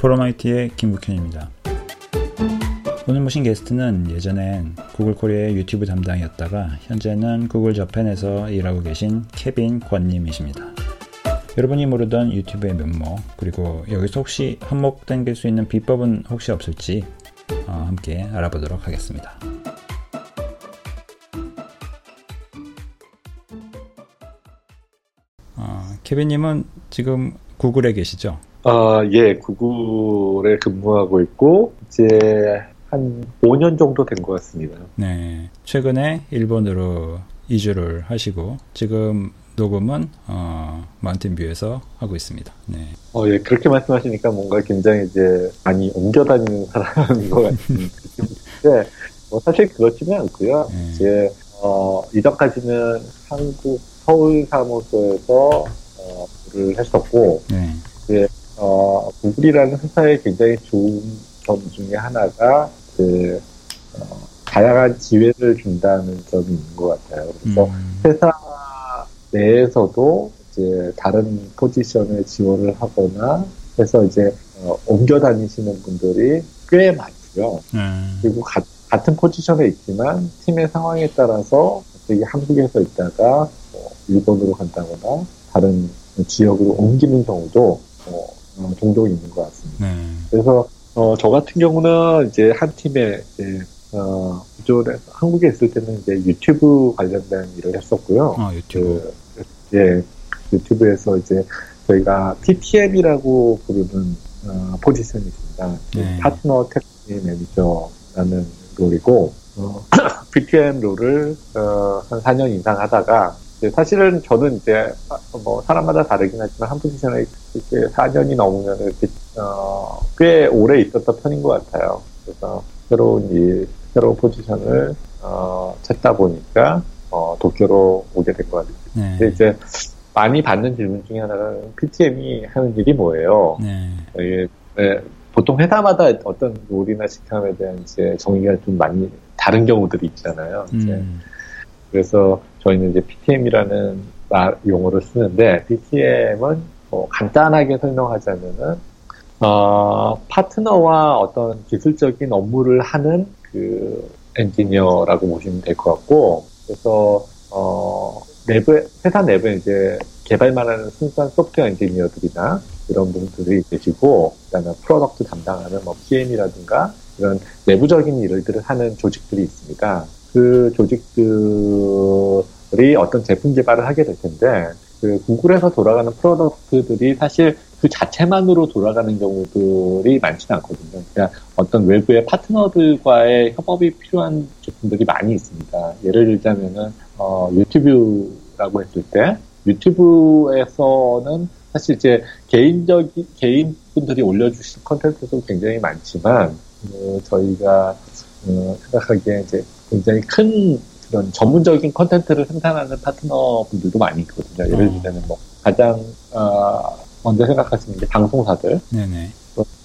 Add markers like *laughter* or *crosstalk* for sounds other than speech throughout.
포럼IT의 김국현입니다. 오늘 모신 게스트는 예전엔 구글 코리아의 유튜브 담당이었다가 현재는 구글 Japan에서 일하고 계신 케빈 권님이십니다. 여러분이 모르던 유튜브의 면모 그리고 여기서 혹시 한몫 당길 수 있는 비법은 혹시 없을지 어, 함께 알아보도록 하겠습니다. 어, 케빈님은 지금 구글에 계시죠? 아, 예, 구글에 근무하고 있고, 이제 한 5년 정도 된 것 같습니다. 네. 최근에 일본으로 이주를 하시고, 지금 녹음은, 어, 마운틴뷰에서 하고 있습니다. 네. 어, 예, 그렇게 말씀하시니까 뭔가 굉장히 이제 많이 옮겨 다니는 사람인 것 같은 느낌인데, 뭐 사실 그렇지는 않고요. 네. 이제, 어, 이전까지는 한국 서울 사무소에서, 어, 일을 했었고, 네. 이제 어, 구글이라는 회사의 굉장히 좋은 점 중에 하나가 그 어, 다양한 기회를 준다는 점이 있는 것 같아요. 그래서 음, 회사 내에서도 이제 다른 포지션에 지원을 하거나 해서 이제 어, 옮겨 다니시는 분들이 꽤 많고요. 네. 그리고 가- 같은 포지션에 있지만 팀의 상황에 따라서 갑자기 한국에서 있다가 뭐 일본으로 간다거나 다른 지역으로 옮기는 경우도 어, 어, 종종 있는 것 같습니다. 네. 그래서 어, 저 같은 경우는 이제 한 팀에 이제 어, 기존에 한국에 있을 때는 이제 유튜브 관련된 일을 했었고요. 어, 유튜브. 그, 예, 유튜브에서 이제 저희가 PTM이라고 부르는 어, 포지션이 있습니다. 네. 파트너 테크닉 매니저라는 롤이고 어, *coughs* PTM 롤을 어, 한 4년 이상 하다가 사실은 저는 이제 아, 뭐 사람마다 다르긴 하지만 한 포지션에 이렇게 4년이 넘으면 어, 꽤 오래 있었던 편인 것 같아요. 그래서 새로운 일, 새로운 포지션을 어, 찾다 보니까 어, 도쿄로 오게 된 것 같아요. 네. 근데 이제 많이 받는 질문 중에 하나는 PTM이 하는 일이 뭐예요? 네. 이게 네, 보통 회사마다 어떤 롤이나 직함에 대한 이제 정의가 좀 많이 다른 경우들이 있잖아요. 이제 음, 그래서 저희는 이제 PTM이라는 용어를 쓰는데 PTM은 뭐 간단하게 설명하자면은 어, 파트너와 어떤 기술적인 업무를 하는 그 엔지니어라고 보시면 될 것 같고 그래서 어, 내부 회사 내부에 이제 개발만 하는 순수한 소프트웨어 엔지니어들이나 이런 분들이 계시고 그다음에 product 담당하는 뭐 PM이라든가 이런 내부적인 일들을 하는 조직들이 있습니다. 그 조직들이 어떤 제품 개발을 하게 될 텐데 그 구글에서 돌아가는 product들이 사실 그 자체만으로 돌아가는 경우들이 많지는 않거든요. 그러니까 어떤 외부의 파트너들과의 협업이 필요한 제품들이 많이 있습니다. 예를 들자면은 어, 유튜브라고 했을 때 유튜브에서는 사실 이제 개인적인 개인 분들이 올려주신 컨텐츠도 굉장히 많지만 어, 저희가 어, 생각하기에 이제 굉장히 큰 그런 전문적인 컨텐츠를 생산하는 파트너 분들도 많이 있거든요. 예를 어. 들자면 뭐 가장 어, 먼저 생각하시는 게 방송사들, 네네.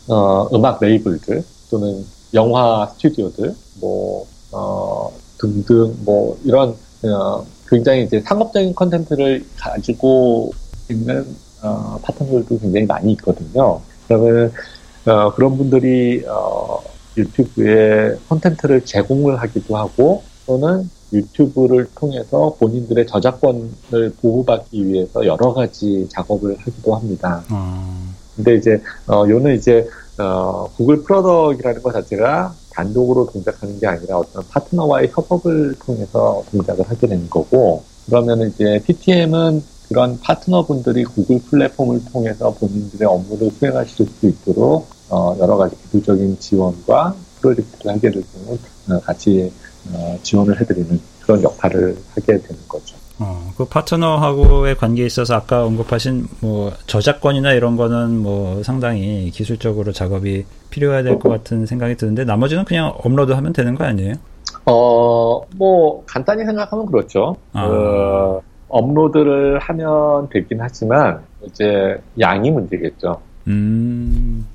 어, 음악 레이블들 또는 영화 스튜디오들, 뭐 어, 등등 뭐 이런 어, 굉장히 이제 상업적인 컨텐츠를 가지고 있는 어, 파트너들도 굉장히 많이 있거든요. 그러면 어, 그런 분들이 어, 유튜브에 콘텐츠를 제공을 하기도 하고 또는 유튜브를 통해서 본인들의 저작권을 보호받기 위해서 여러 가지 작업을 하기도 합니다. 어, 근데 이제 어 요는 이제 어 구글 product이라는 것 자체가 단독으로 동작하는 게 아니라 어떤 파트너와의 협업을 통해서 동작을 하게 되는 거고 그러면 이제 PTM은 그런 파트너분들이 구글 플랫폼을 통해서 본인들의 업무를 수행하실 수 있도록 어 여러 가지 기술적인 지원과 프로젝트를 하게 될 경우 어, 같이 어, 지원을 해드리는 그런 역할을 하게 되는 거죠. 어, 그 파트너하고의 관계에 있어서 아까 언급하신 뭐 저작권이나 이런 거는 뭐 상당히 기술적으로 작업이 필요해야 될 것 같은 생각이 드는데 나머지는 그냥 업로드하면 되는 거 아니에요? 어, 뭐, 간단히 생각하면 그렇죠. 아. 어, 업로드를 하면 되긴 하지만, 이제, 양이 문제겠죠. 음,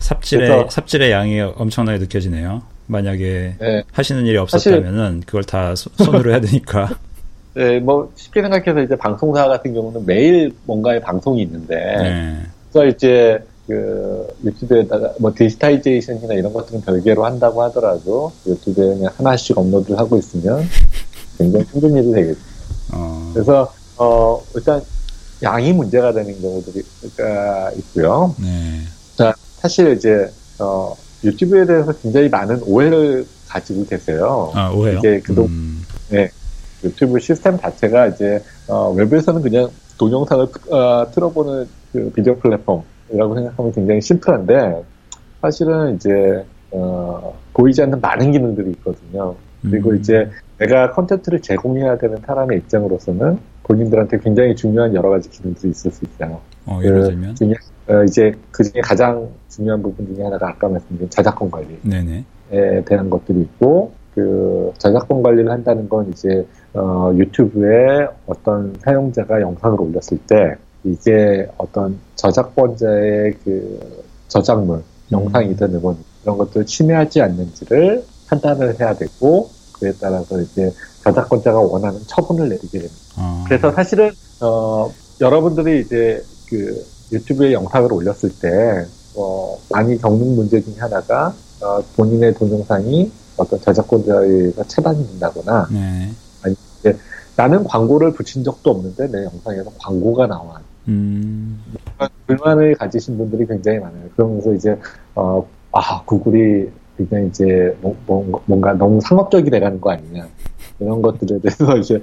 삽질의 삽질의 양이 엄청나게 느껴지네요. 만약에 네. 하시는 일이 없었다면은 그걸 다 소- 손으로 해야 되니까. *laughs* 네, 뭐, 쉽게 생각해서 이제 방송사 같은 경우는 매일 뭔가의 방송이 있는데, 네. 그래서 이제, 그 유튜브에다가 뭐 디지타이제이션이나 이런 것들은 별개로 한다고 하더라도 유튜브에 그냥 하나씩 업로드를 하고 있으면 굉장히 힘든 일이 되겠죠. 어. 그래서 어 일단 양이 문제가 되는 경우들이 있고요. 네. 자 사실 이제 어 유튜브에 대해서 굉장히 많은 오해를 가지고 계세요. 아 오해요? 이게 그동 음. 네 유튜브 시스템 자체가 이제 어, 웹에서는 그냥 동영상을 어, 틀어보는 그 비디오 플랫폼이라고 생각하면 굉장히 심플한데 사실은 이제 어, 보이지 않는 많은 기능들이 있거든요. 그리고 음. 이제 내가 컨텐츠를 제공해야 되는 사람의 입장으로서는 본인들한테 굉장히 중요한 여러 가지 기능들이 있을 수 있어요. 어, 예를 그 들면? 중에, 어, 이제 그 중에 가장 중요한 부분 중에 하나가 아까 말씀드린 저작권 관리에 대한 것들이 있고, 그 저작권 관리를 한다는 건 이제 어, 유튜브에 어떤 사용자가 영상을 올렸을 때 이게 어떤 저작권자의 그 저작물, 영상이든 음원 이런 것들을 침해하지 않는지를 판단을 해야 되고 그에 따라서 이제 저작권자가 원하는 처분을 내리게 됩니다. 아. 그래서 사실은 어, 여러분들이 이제 그 유튜브에 영상을 올렸을 때 어, 많이 겪는 문제 중에 하나가 어, 본인의 동영상이 어떤 저작권자에 의해서 차단이 된다거나 네. 예, 나는 광고를 붙인 적도 없는데 내 영상에서 광고가 나와. 음. 불만을 가지신 분들이 굉장히 많아요. 그러면서 이제 어, 아 구글이 굉장히 이제 뭐, 뭐, 뭔가 너무 상업적이 돼가는 거 아니냐 이런 것들에 대해서 *laughs* 이제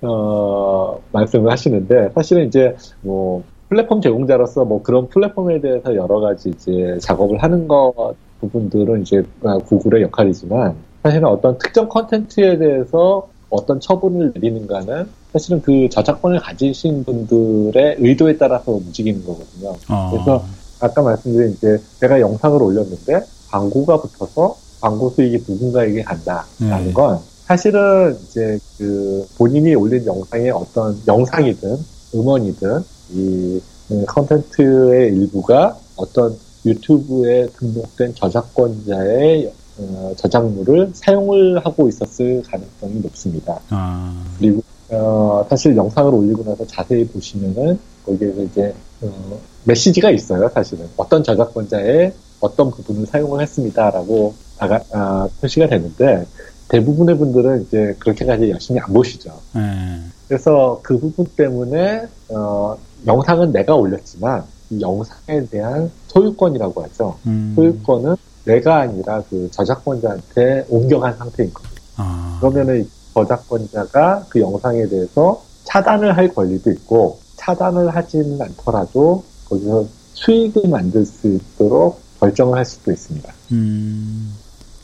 어, 말씀을 하시는데 사실은 이제 뭐 플랫폼 제공자로서 뭐 그런 플랫폼에 대해서 여러 가지 이제 작업을 하는 것 부분들은 이제 구글의 역할이지만 사실은 어떤 특정 컨텐츠에 대해서 어떤 처분을 내리는가는 사실은 그 저작권을 가지신 분들의 의도에 따라서 움직이는 거거든요. 어. 그래서 아까 말씀드린 이제 내가 영상을 올렸는데 광고가 붙어서 광고 수익이 누군가에게 간다라는 네. 건 사실은 이제 그 본인이 올린 영상의 어떤 영상이든 음원이든 이 컨텐츠의 일부가 어떤 유튜브에 등록된 저작권자의 어, 저작물을 사용을 하고 있었을 가능성이 높습니다. 아. 그리고 어, 사실 영상을 올리고 나서 자세히 보시면은 거기에서 이제 어, 메시지가 있어요. 사실은 어떤 저작권자의 어떤 부분을 사용을 했습니다라고 다가, 아, 표시가 되는데 대부분의 분들은 이제 그렇게까지 열심히 안 보시죠. 음. 그래서 그 부분 때문에 어, 영상은 내가 올렸지만 이 영상에 대한 소유권이라고 하죠. 음. 소유권은 내가 아니라 그 저작권자한테 옮겨간 상태인 거죠. 아. 그러면은 저작권자가 그 영상에 대해서 차단을 할 권리도 있고 차단을 하지는 않더라도 거기서 수익을 만들 수 있도록 결정을 할 수도 있습니다. 음.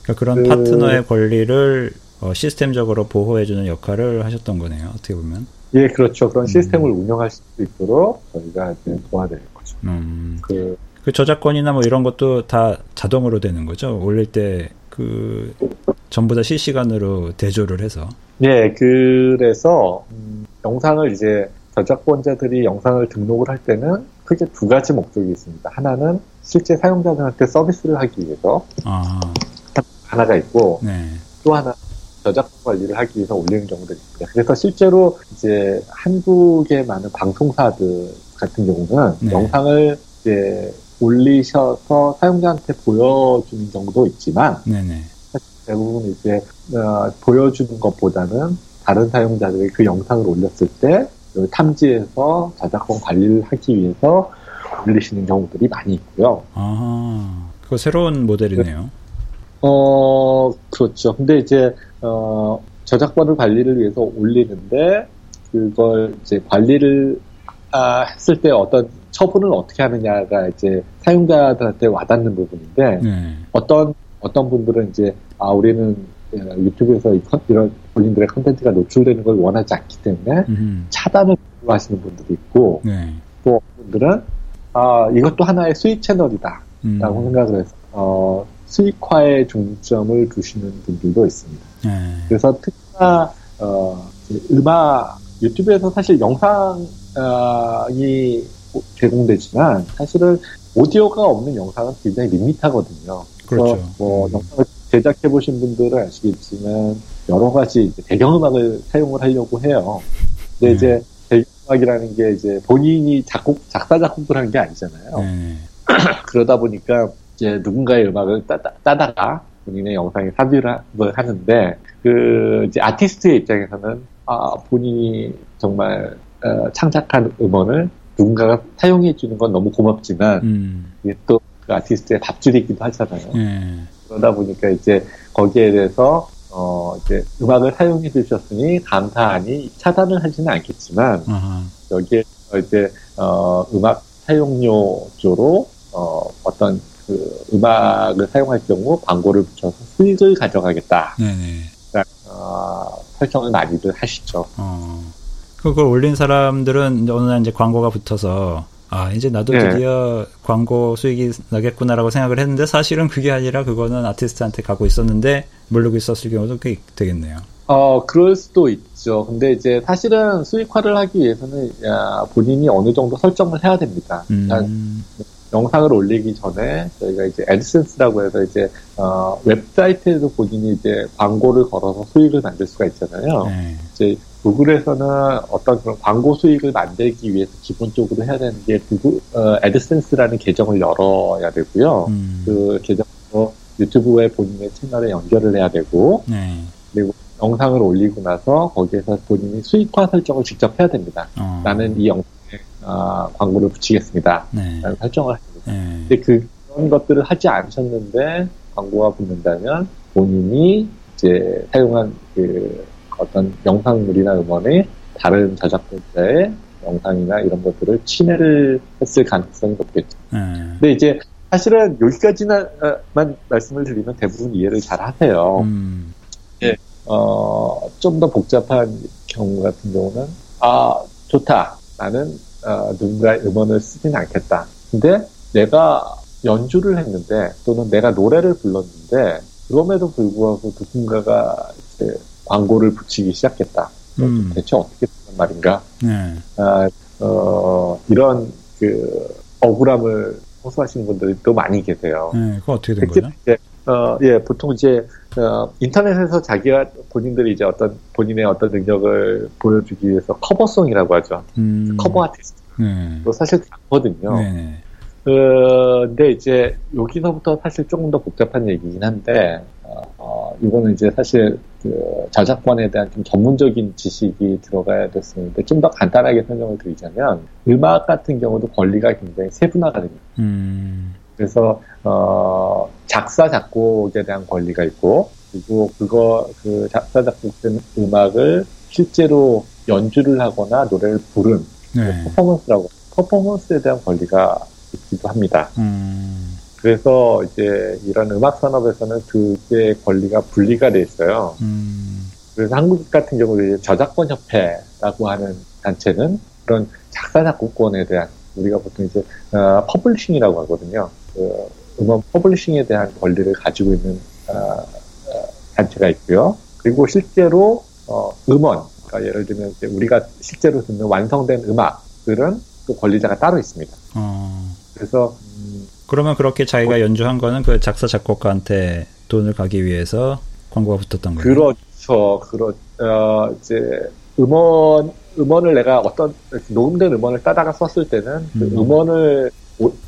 그러니까 그런 그, 파트너의 권리를 어, 시스템적으로 보호해주는 역할을 하셨던 거네요. 어떻게 보면. 예, 그렇죠. 그런 음. 시스템을 운영할 수 있도록 저희가 도와드릴 거죠. 음. 그, 그 저작권이나 뭐 이런 것도 다 자동으로 되는 거죠. 올릴 때 그 전부 다 실시간으로 대조를 해서. 예, 그래서 음, 영상을 이제 저작권자들이 영상을 등록을 할 때는 크게 두 가지 목적이 있습니다. 하나는 실제 사용자들한테 서비스를 하기 위해서 아. 하나가 있고 네. 또 하나 저작권 관리를 하기 위해서 올리는 경우도 있습니다. 그래서 실제로 이제 한국의 많은 방송사들 같은 경우는 네. 영상을 이제 올리셔서 사용자한테 보여주는 정도 있지만 네네. 대부분 이제 어, 보여주는 것보다는 다른 사용자들이 그 영상을 올렸을 때 탐지해서 저작권 관리를 하기 위해서 올리시는 경우들이 많이 있고요. 아, 그거 새로운 모델이네요. 어, 그렇죠. 근데 이제 어, 저작권을 관리를 위해서 올리는데 그걸 이제 관리를 아, 했을 때 어떤 처분을 어떻게 하느냐가 이제 사용자들한테 와닿는 부분인데 네. 어떤 어떤 분들은 이제 아 우리는 어, 유튜브에서 이런 본인들의 컨텐츠가 노출되는 걸 원하지 않기 때문에 음. 차단을 하시는 분들이 있고 네. 또 분들은 아 이것도 하나의 수익 채널이다 라고 음. 생각을 해서 어, 수익화에 중점을 두시는 분들도 있습니다. 네. 그래서 특히나 어, 음악 유튜브에서 사실 영상이 제공되지만 사실은 오디오가 없는 영상은 굉장히 밋밋하거든요. 그렇죠. 뭐 음. 영상을 제작해 보신 분들은 아시겠지만 여러 가지 배경음악을 사용을 하려고 해요. 근데 네. 이제 배경음악이라는 게 이제 본인이 작곡 작사 작곡을 한 게 아니잖아요. 네. *clears throat* 그러다 보니까 이제 누군가의 음악을 따다, 따다가 본인의 영상에 삽입을 하는데 그 이제 아티스트의 입장에서는 아 본인이 정말 어, 창작한 음원을 누군가가 사용해 주는 건 너무 고맙지만 음. 이게 또 그 아티스트의 답줄이기도 하잖아요. 음. 그러다 보니까 이제 거기에 대해서 어 이제 음악을 사용해 주셨으니 감사하니 차단을 하지는 않겠지만 uh-huh. 여기에 이제 어 음악 사용료조로 어 어떤 그 음악을 사용할 경우 광고를 붙여서 수익을 가져가겠다. 네네. 어, 설정을 많이들 하시죠. 어. 그걸 올린 사람들은 어느 날 이제 광고가 붙어서 아 이제 나도 네. 드디어 광고 수익이 나겠구나라고 생각을 했는데 사실은 그게 아니라 그거는 아티스트한테 가고 있었는데 모르고 있었을 경우도 꽤 되겠네요. 어 그럴 수도 있죠. 근데 이제 사실은 수익화를 하기 위해서는 야, 본인이 어느 정도 설정을 해야 됩니다. 음. 영상을 올리기 전에 저희가 이제 애드센스라고 해서 이제 어, 웹사이트에도 본인이 이제 광고를 걸어서 수익을 만들 수가 있잖아요. 네. 이제 구글에서는 어떤 그런 광고 수익을 만들기 위해서 기본적으로 해야 되는 게 구글 어, 애드센스라는 계정을 열어야 되고요. 음. 그 계정으로 유튜브에 본인의 채널에 연결을 해야 되고 네. 그리고 영상을 올리고 나서 거기에서 본인이 수익화 설정을 직접 해야 됩니다. 어. 나는 이 영상 에 어, 광고를 붙이겠습니다. 네. 라는 설정을 합니다. 네. 근데 그, 그런 것들을 하지 않으셨는데 광고가 붙는다면 본인이 이제 사용한 그 어떤 영상물이나 음원이 다른 저작권자의 영상이나 이런 것들을 침해를 했을 가능성이 높겠죠. 음. 근데 이제 사실은 여기까지만 말씀을 드리면 대부분 이해를 잘 하세요. 음. 예, 어, 좀 더 복잡한 경우 같은 경우는, 아, 좋다. 나는, 어, 누군가의 음원을 쓰진 않겠다. 근데 내가 연주를 했는데, 또는 내가 노래를 불렀는데, 그럼에도 불구하고 누군가가 이제 광고를 붙이기 시작했다. 음. 대체 어떻게 되는 말인가? 네. 아, 어, 이런 그 억울함을 호소하시는 분들이 또 많이 계세요. 네, 그거 어떻게 된? 이제, 어, 예, 보통 이제 어, 인터넷에서 자기가 본인들이 이제 어떤 본인의 어떤 능력을 보여주기 위해서 커버송이라고 하죠. 음. 커버 아티스트. 네. 사실 많거든요. 네. 그, 근데 이제 여기서부터 사실 조금 더 복잡한 얘기긴 한데 어, 이거는 이제 사실 그 저작권에 대한 좀 전문적인 지식이 들어가야 됐었는데 좀 더 간단하게 설명을 드리자면 음악 같은 경우도 권리가 굉장히 세분화가 됩니다. 음. 그래서 어, 작사 작곡에 대한 권리가 있고 그리고 그거 그 작사 작곡된 음악을 실제로 연주를 하거나 노래를 부른 네. 퍼포먼스라고 퍼포먼스에 대한 권리가 있기도 합니다. 음. 그래서 이제 이런 음악 산업에서는 그게 권리가 분리가 돼 있어요. 음. 그래서 한국 같은 경우도 저작권 협회라고 하는 단체는 그런 작사 작곡권에 대한 우리가 보통 이제 어, publishing이라고 하거든요. 그 음원 publishing에 대한 권리를 가지고 있는 어, 어, 단체가 있고요. 그리고 실제로 어, 음원, 그러니까 예를 들면 우리가 실제로 듣는 완성된 음악들은 또 권리자가 따로 있습니다. 어. 그래서 음, 그러면 그렇게 자기가 어, 연주한 거는 그 작사 작곡가한테 돈을 가기 위해서 광고가 붙었던 거예요. 그렇죠. 그렇 어, 이제 음원 음원을 내가 어떤 녹음된 음원을 따다가 썼을 때는 그 음. 오,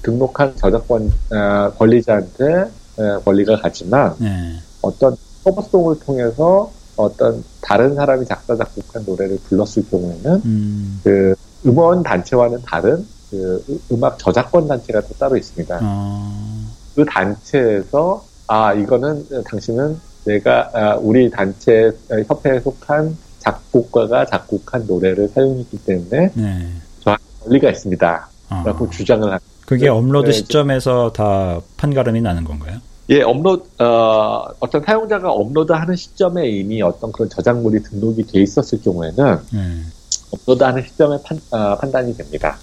등록한 저작권 어, 권리자한테 어, 권리가 가지만 네. 어떤 커버송을 통해서 어떤 다른 사람이 작사 작곡한 노래를 불렀을 경우에는 음. 그 음원 단체와는 다른 그 음악 저작권 단체가 또 따로 있습니다. 어... 그 단체에서 아 이거는 당신은 내가 아, 우리 단체 협회에 속한 작곡가가 작곡한 노래를 사용했기 때문에 네. 저한테 권리가 있습니다. 어... 라고 주장을 합니다. 그게 업로드 시점에서 다 판가름이 나는 건가요? 예, 업로드, 어, 어떤 사용자가 업로드하는 시점에 이미 어떤 그런 저작물이 등록이 돼 있었을 경우에는, 네. 업로드하는 시점에 판, 어, 판단이 됩니다.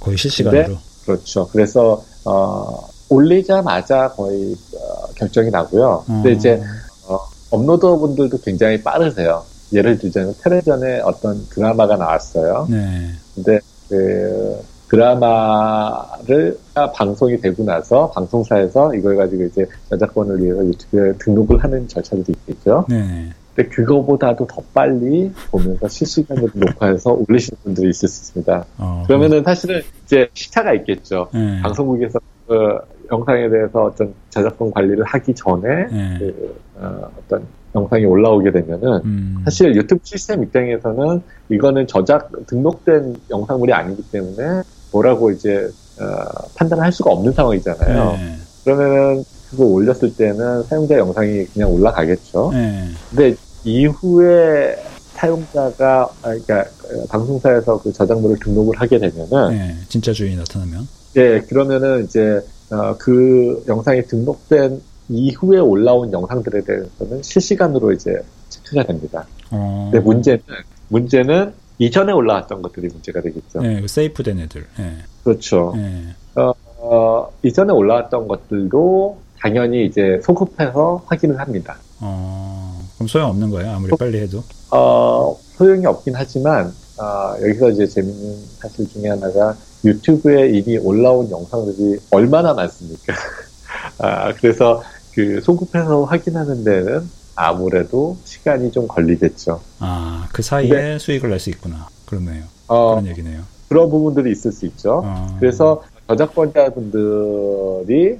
거의 실시간으로. 그렇죠. 그래서 어, 올리자마자 거의 어, 결정이 나고요. 근데 어. 이제 어, 업로더 분들도 굉장히 빠르세요. 예를 들자면 텔레전에 어떤 드라마가 나왔어요. 네. 근데 그 드라마를 방송이 되고 나서 방송사에서 이걸 가지고 이제 저작권을 위해서 유튜브에 등록을 하는 절차들이 있겠죠. 네. 근데 그거보다도 더 빨리 보면서 실시간으로 *laughs* 녹화해서 올리시는 분들이 있을 수 있습니다. 어, 그러면은 사실은 이제 시차가 있겠죠. 네. 방송국에서 그 영상에 대해서 어떤 저작권 관리를 하기 전에 네. 그, 어, 떤 영상이 올라오게 되면은 음. 사실 유튜브 시스템 입장에서는 이거는 저작 등록된 영상물이 아니기 때문에 뭐라고 이제 어, 판단할 수가 없는 상황이잖아요. 네. 그러면은 그거 올렸을 때는 사용자 영상이 그냥 올라가겠죠. 네. 근데 이후에 사용자가 아, 그러니까 방송사에서 그 저작물을 등록을 하게 되면은 네, 진짜 주인이 나타나면 네 그러면은 이제 어, 그 영상이 등록된 이후에 올라온 영상들에 대해서는 실시간으로 이제 체크가 됩니다. 어... 근데 문제는 문제는 이전에 올라왔던 것들이 문제가 되겠죠. 네, 그 세이프된 애들. 네. 그렇죠. 네. 어, 어, 이전에 올라왔던 것들도 당연히 이제 소급해서 확인을 합니다. 어, 그럼 소용 없는 거예요? 아무리 소, 빨리 해도? 어, 소용이 없긴 하지만 어, 여기서 이제 재밌는 사실 중에 하나가 유튜브에 이미 올라온 영상들이 얼마나 많습니까? *laughs* 아, 그래서 그 소급해서 확인하는 데는 아무래도 시간이 좀 걸리겠죠. 아, 그 사이에 근데, 수익을 낼 수 있구나. 그렇네요. 어, 그런 얘기네요. 그런 부분들이 있을 수 있죠. 어. 그래서 저작권자분들이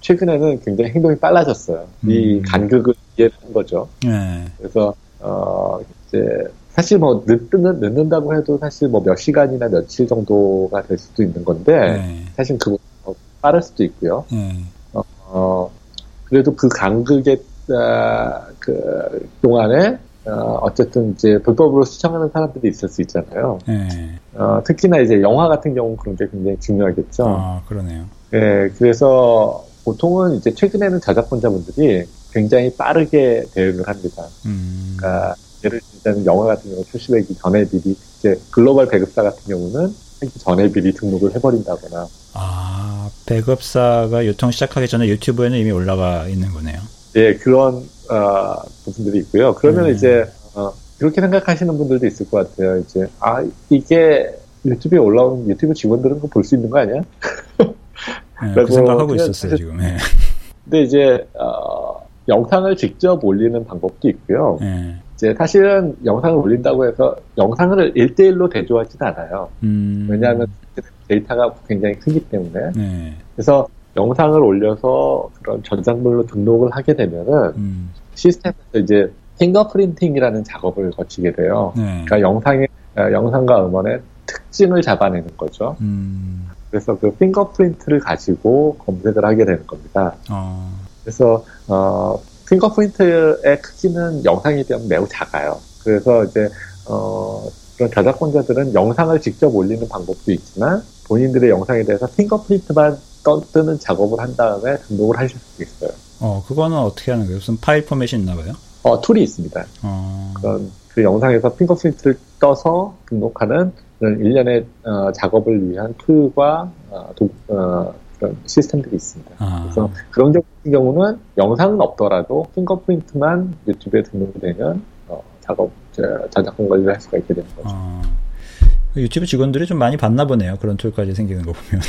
최근에는 굉장히 행동이 빨라졌어요. 음. 이 간극을 이해한 거죠. 네. 그래서 어 이제 사실 뭐 늦는 늦는다고 해도 사실 뭐 몇 시간이나 며칠 정도가 될 수도 있는 건데 네. 사실 그거 더 빠를 수도 있고요. 네. 어, 어, 그래도 그 간극의 아, 그 동안에 어, 어쨌든 이제 불법으로 시청하는 사람들이 있을 수 있잖아요. 네. 어, 특히나 이제 영화 같은 경우는 그런 게 굉장히 중요하겠죠. 아, 그러네요. 예, 그래서 보통은 이제 최근에는 저작권자분들이 굉장히 빠르게 대응을 합니다. 음. 그러니까 예를 들자면 영화 같은 경우 출시되기 전에 미리 이제 글로벌 배급사 같은 경우는 하기 전에 미리 등록을 해버린다거나. 아, 배급사가 유통 시작하기 전에 유튜브에는 이미 올라가 있는 거네요. 예, 그런 어, 부분들이 있고요. 그러면 음. 이제 어, 그렇게 생각하시는 분들도 있을 것 같아요. 이제 아 이게 유튜브에 올라온 유튜브 직원들은 볼수 있는 거 아니야? *laughs* 네, 그 생각하고 있었어요 지금. 네. 근데 이제 어, 영상을 직접 올리는 방법도 있고요. 네. 이제 사실은 영상을 올린다고 해서 영상을 1대1로 대조하지는 않아요. 음. 왜냐하면 데이터가 굉장히 크기 때문에. 네. 그래서 영상을 올려서 그런 전작물로 등록을 하게 되면은 음. 시스템에서 이제 핑거프린팅이라는 작업을 거치게 돼요. 네. 그러니까 영상의 어, 영상과 음원의 특징을 잡아내는 거죠. 음. 그래서 그 핑거프린트를 가지고 검색을 하게 되는 겁니다. 어. 그래서 어, 핑거프린트의 크기는 영상에 비하면 매우 작아요. 그래서 이제 어, 그런 저작권자들은 영상을 직접 올리는 방법도 있지만 본인들의 영상에 대해서 핑거프린트만 떠뜨는 작업을 한 다음에 등록을 하실 수 있어요. 어, 그거는 어떻게 하는 거예요? 무슨 파일 포맷이 있나 봐요? 어, 툴이 있습니다. 어... 그런 그 영상에서 fingerprint를 떠서 등록하는 그런 일련의 어, 작업을 위한 툴과 어, 도, 어, 그런 시스템들이 있습니다. 아... 그래서 그런 경우 경우는 영상은 없더라도 fingerprint만 유튜브에 등록이 되면 어, 작업 저작권 관리를 할 수가 있게 되는 거죠. 아... 유튜브 직원들이 좀 많이 봤나 보네요. 그런 툴까지 생기는 거 보면.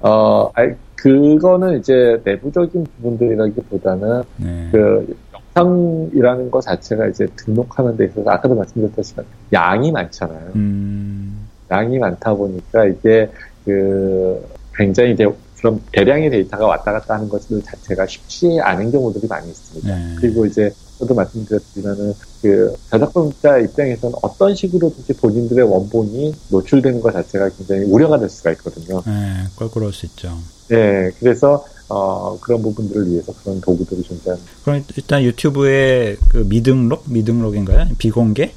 어, 아니, 그거는 이제 내부적인 부분들이라기보다는 네. 그 영상이라는 것 자체가 이제 등록하는 데 있어서 아까도 말씀드렸다시피 양이 많잖아요. 음. 양이 많다 보니까 이게 그 굉장히 이제 그런 대량의 데이터가 왔다 갔다 하는 것들 자체가 쉽지 않은 경우들이 많이 있습니다. 네. 그리고 이제 저도 말씀드렸지만은 그 저작권자 입장에서는 어떤 식으로든지 본인들의 원본이 노출되는 것 자체가 굉장히 우려가 될 수가 있거든요. 네, 껄끄러울 수 있죠. 네, 그래서 어, 그런 부분들을 위해서 그런 도구들이 존재합니다. 그럼 일단 유튜브에 그 미등록, 미등록인가요? 비공개?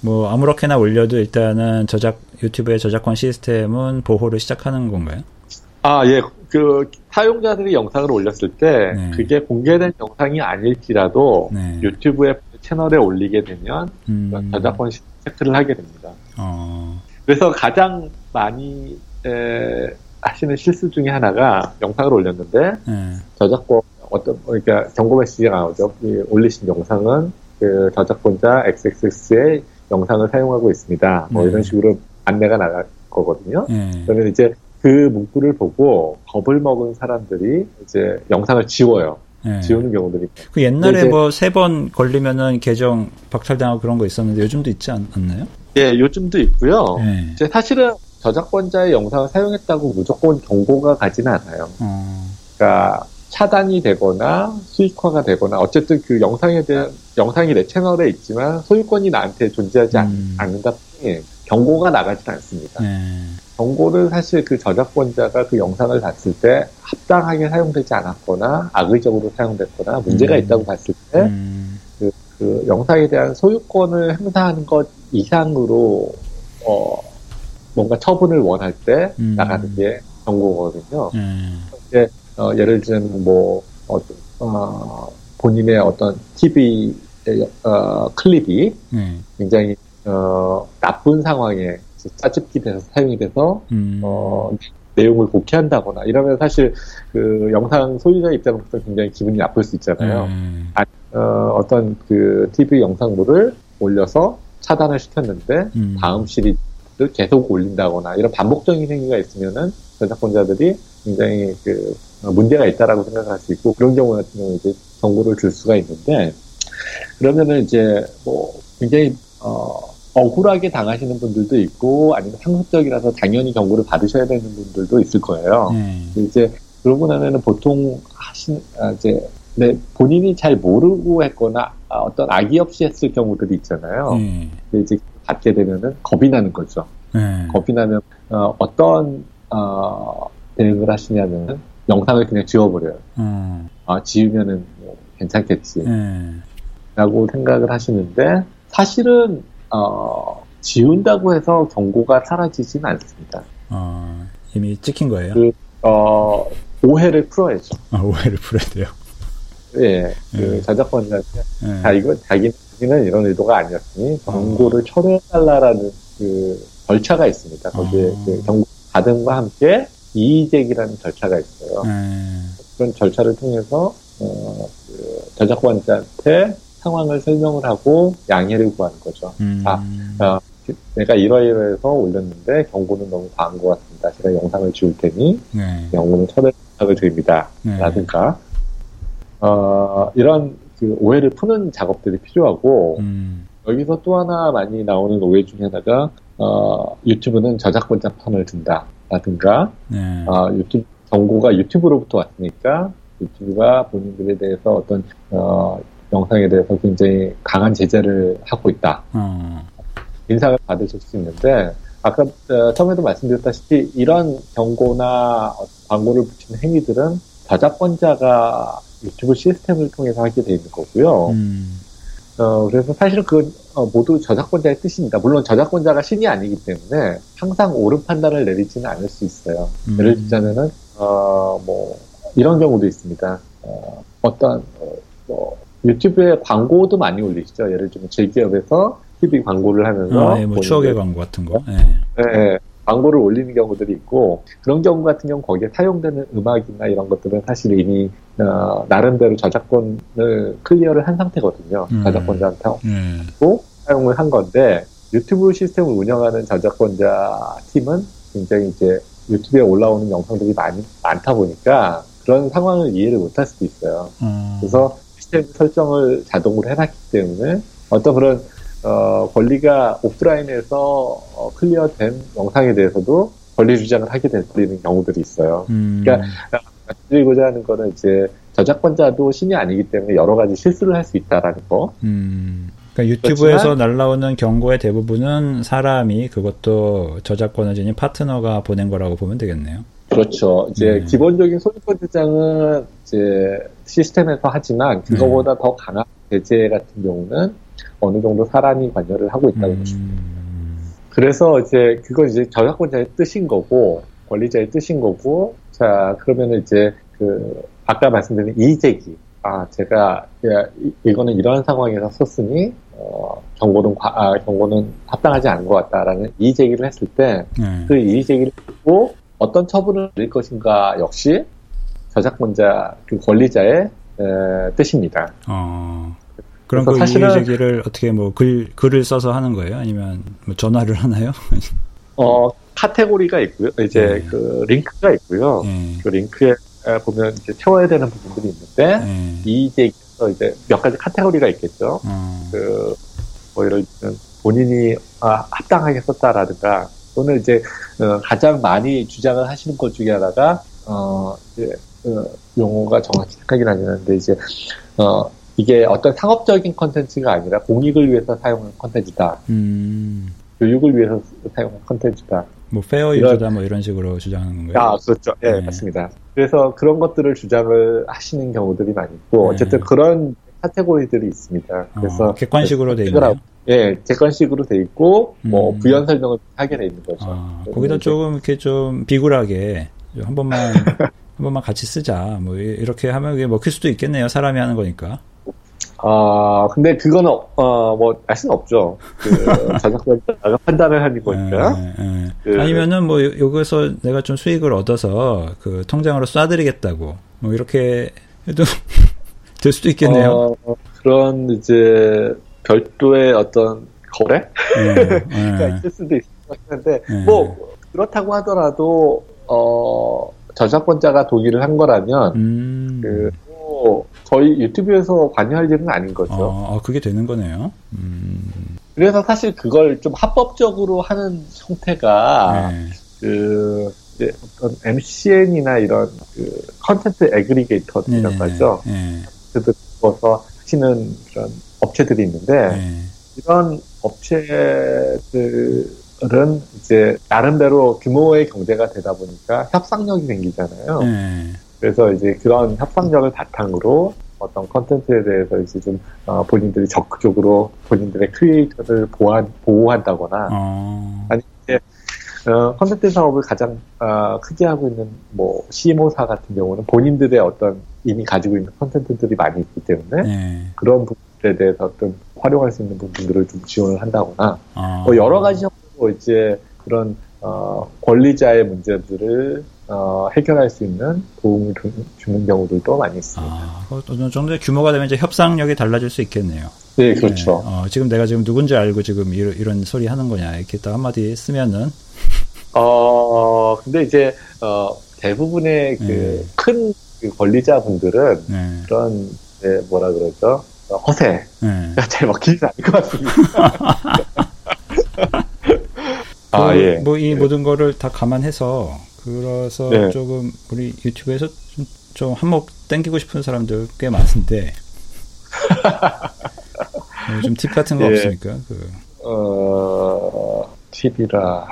뭐 아무렇게나 올려도 일단은 저작 유튜브의 저작권 시스템은 보호를 시작하는 건가요? 아, 예. 그 사용자들이 영상을 올렸을 때 네. 그게 공개된 영상이 아닐지라도 네. 유튜브의 채널에 올리게 되면 음. 저작권 체크를 하게 됩니다. 어. 그래서 가장 많이 에, 하시는 실수 중에 하나가 영상을 올렸는데 네. 저작권 어떤 그러니까 경고 메시지가 나오죠. 올리신 영상은 그 저작권자 XXX의 영상을 사용하고 있습니다. 뭐 네. 이런 식으로 안내가 나갈 거거든요. 네. 그러면 이제 그 문구를 보고 겁을 먹은 사람들이 이제 영상을 지워요. 네. 지우는 경우들이. 그 옛날에 뭐 세 번 걸리면은 계정 박탈당하고 그런 거 있었는데 요즘도 있지 않, 나요 예, 요즘도 있고요. 네. 이제 사실은 저작권자의 영상을 사용했다고 무조건 경고가 가지는 않아요. 어. 그러니까 차단이 되거나 수익화가 되거나 어쨌든 그 영상에 대한 영상이 내 채널에 있지만 소유권이 나한테 존재하지 음. 않는다 뿐이 경고가 나가진 않습니다. 네. 경고를 사실 그 저작권자가 그 영상을 봤을 때 합당하게 사용되지 않았거나 악의적으로 사용됐거나 문제가 음. 있다고 봤을 때 음. 그, 그, 영상에 대한 소유권을 행사하는 것 이상으로 어, 뭔가 처분을 원할 때 음. 나가는 게 경고거든요. 음. 이제 어, 예를 들면 뭐 어, 어, 본인의 어떤 TV 어, 클립이 음. 굉장히 어, 나쁜 상황에 짜집기 돼서 사용이 돼서 음. 어, 내용을 복귀한다거나 이러면 사실 그 영상 소유자 입장으로서 굉장히 기분이 나쁠 수 있잖아요. 음. 아, 어, 어떤 그 TV 영상물을 올려서 차단을 시켰는데 음. 다음 시리즈를 계속 올린다거나 이런 반복적인 행위가 있으면은 저작권자들이 굉장히 그 문제가 있다라고 생각할 수 있고 그런 경우 같은 경우 이제 정보를 줄 수가 있는데 그러면은 이제 뭐 굉장히 어 억울하게 당하시는 분들도 있고 아니면 상습적이라서 당연히 경고를 받으셔야 되는 분들도 있을 거예요. 음. 이제 그러고 나면은 보통 하신 아, 이제 네, 본인이 잘 모르고 했거나 아, 어떤 악의 없이 했을 경우들이 있잖아요. 음. 이제 받게 되면은 겁이 나는 거죠. 음. 겁이 나면 어, 어떤 어, 대응을 하시냐면 영상을 그냥 지워버려요. 음. 아, 지우면은 뭐 괜찮겠지. 음. 라고 생각을 하시는데 사실은 어, 지운다고 해서 경고가 사라지지는 않습니다. 어, 이미 찍힌 거예요? 그, 어, 오해를 풀어야죠. 아, 오해를 풀어야 돼요? *laughs* 예, 그 네. 저작권자한테, 네. 자, 이거, 자기는 이런 의도가 아니었으니, 경고를 어. 철회해달라라는 그 절차가 있습니다. 거기에 어. 그 경고 받음과 함께 이의제기라는 절차가 있어요. 네. 그런 절차를 통해서, 어, 그 저작권자한테 상황을 설명을 하고 양해를 구하는 거죠. 음. 자, 어, 내가 이러이러해서 올렸는데 경고는 너무 과한 것 같습니다. 제가 영상을 지울 테니 네. 영상을 처벌 부탁을 드립니다. 네. 라든가 어, 이런 그 오해를 푸는 작업들이 필요하고 음. 여기서 또 하나 많이 나오는 오해 중에 하나가 어, 유튜브는 저작권 자 판을 든다 라든가 네. 어, 유튜브 정보가 유튜브로부터 왔으니까 유튜브가 본인들에 대해서 어떤 어, 영상에 대해서 굉장히 강한 제재를 하고 있다. 음. 인상을 받으실 수 있는데 아까 어, 처음에도 말씀드렸다시피 이런 경고나 광고를 붙이는 행위들은 저작권자가 유튜브 시스템을 통해서 하게 돼 있는 거고요. 음. 어, 그래서 사실은 그 어, 모두 저작권자의 뜻입니다. 물론 저작권자가 신이 아니기 때문에 항상 옳은 판단을 내리지는 않을 수 있어요. 음. 예를 들자면은 어, 뭐 이런 경우도 있습니다. 어, 어떤 어, 뭐 유튜브에 광고도 많이 올리시죠. 예를 들면 제기업에서 TV 광고를 하면서 아, 예, 뭐 추억의 광고 같은 거. 네. 네. 광고를 올리는 경우들이 있고 그런 경우 같은 경우 거기에 사용되는 음악이나 이런 것들은 사실 이미 어, 나름대로 저작권을 클리어를 한 상태거든요. 음. 저작권자한테 음. 사용을 한 건데 유튜브 시스템을 운영하는 저작권자 팀은 굉장히 이제 유튜브에 올라오는 영상들이 많이 많다 보니까 그런 상황을 이해를 못할 수도 있어요. 음. 그래서 시스템 설정을 자동으로 해놨기 때문에 어떤 그런 어, 권리가 오프라인에서 어, 클리어된 영상에 대해서도 권리 주장을 하게 되는 경우들이 있어요. 음. 그러니까 말씀드리고자 하는 거는 이제 저작권자도 신이 아니기 때문에 여러 가지 실수를 할 수 있다라는 거. 음. 그러니까 유튜브에서 날라오는 경고의 대부분은 사람이 그것도 저작권을 지닌 파트너가 보낸 거라고 보면 되겠네요. 그렇죠. 이제 음. 기본적인 소유권 주장은 이제 시스템에서 하지만 그거보다 음. 더 강한 제재 같은 경우는 어느 정도 사람이 관여를 하고 있다는 음. 것입니다. 그래서 이제 그건 이제 저작권자의 뜻인 거고 권리자의 뜻인 거고 자 그러면 이제 그 아까 말씀드린 이의제기 아 제가 야, 이거는 이러한 상황에서 썼으니 어, 경고는 과, 아, 경고는 합당하지 않은 것 같다라는 이의제기를 했을 때그 네. 이의제기를 듣고 어떤 처분을 내릴 것인가 역시 저작권자 그 권리자의 에, 뜻입니다. 어. 그럼 그 사실은 이의 제기를 어떻게 뭐 글, 글을 써서 하는 거예요? 아니면 뭐 전화를 하나요? *laughs* 어, 카테고리가 있고요. 이제 네. 그 링크가 있고요. 네. 그 링크에 보면 이제 채워야 되는 부분들이 있는데 네. 이 이제 이제 몇 가지 카테고리가 있겠죠. 어. 그뭐 예를 들면 본인이 아, 합당하게 썼다라든가 또는 이제 어, 가장 많이 주장을 하시는 것 중에 하나가 어 이제 어, 용어가 정확히 생각이 나지 않는데 이제 어 이게 어떤 상업적인 컨텐츠가 아니라 공익을 위해서 사용하는 컨텐츠다. 음. 교육을 위해서 사용하는 컨텐츠다. 뭐 fair use다 뭐 이런 식으로 주장하는 건가요? 아 그렇죠. 예, 네, 맞습니다. 그래서 그런 것들을 주장을 하시는 경우들이 많이 있고 네. 어쨌든 그런 카테고리들이 있습니다. 그래서 어, 객관식으로 돼 있나요? 예, 객관식으로 돼 있고 뭐 음. 부연 설명을 하게 돼 있는 거죠. 아, 거기다 조금 이렇게 좀 비굴하게 한 번만 *laughs* 한 번만 같이 쓰자. 뭐 이렇게 하면 이게 먹힐 수도 있겠네요. 사람이 하는 거니까. 아, 근데 그거는, 어, 뭐, 알 수는 없죠. 그, *laughs* 저작권자가 판단을 하는 거니까. 네, 네. 그, 아니면은 뭐, 여기서 내가 좀 수익을 얻어서 그 통장으로 쏴드리겠다고. 뭐, 이렇게 해도 될 수도 있겠네요. 어, 그런 이제, 별도의 어떤 거래? 네, 가 *laughs* 있을 수도 있을 것 같은데, 뭐, 그렇다고 하더라도, 어, 저작권자가 동의를 한 거라면, 음. 그, 뭐, 저희 유튜브에서 관여할 일은 아닌 거죠. 아, 아 그게 되는 거네요. 음. 그래서 사실 그걸 좀 합법적으로 하는 형태가, 네. 그, 어떤 MCN이나 이런 그 컨텐츠 aggregator라고 하죠. 네. 그래서 하시는 그런 업체들이 있는데, 네. 이런 업체들은 이제 나름대로 규모의 경제가 되다 보니까 협상력이 생기잖아요. 네. 그래서 이제 그런 협상력을 바탕으로 어떤 컨텐츠에 대해서 이제 좀 어, 본인들이 적극적으로 본인들의 크리에이터를 보호한, 보호한다거나 어... 아니 어, 컨텐츠 사업을 가장 어, 크게 하고 있는 뭐 CMO사 같은 경우는 본인들의 어떤 이미 가지고 있는 컨텐츠들이 많이 있기 때문에 네. 그런 부분에 대해서 어떤 활용할 수 있는 부분들을 좀 지원을 한다거나 어... 뭐 여러 가지 형태로 이제 그런 어, 권리자의 문제들을 어, 해결할 수 있는 도움을 주는 경우들도 많이 있습니다. 아, 어느 정도의 규모가 되면 이제 협상력이 달라질 수 있겠네요. 네, 그렇죠. 네, 어, 지금 내가 지금 누군지 알고 지금 이런, 이런 소리 하는 거냐 이렇게 딱 한마디 쓰면은 어 근데 이제 어, 대부분의 그큰 네. 그 권리자분들은 네. 그런 네, 뭐라 그러죠 허세 네. *laughs* 잘 먹히지 않을 것 같습니다. *laughs* *laughs* 아, 그, 예. 뭐이 예. 모든 거를 다 감안해서 그래서 네. 조금 우리 유튜브에서 좀, 좀 한몫 땡기고 싶은 사람들 꽤 많은데 *laughs* 뭐 좀팁 같은 거 예. 없습니까? 그. 어 팁이라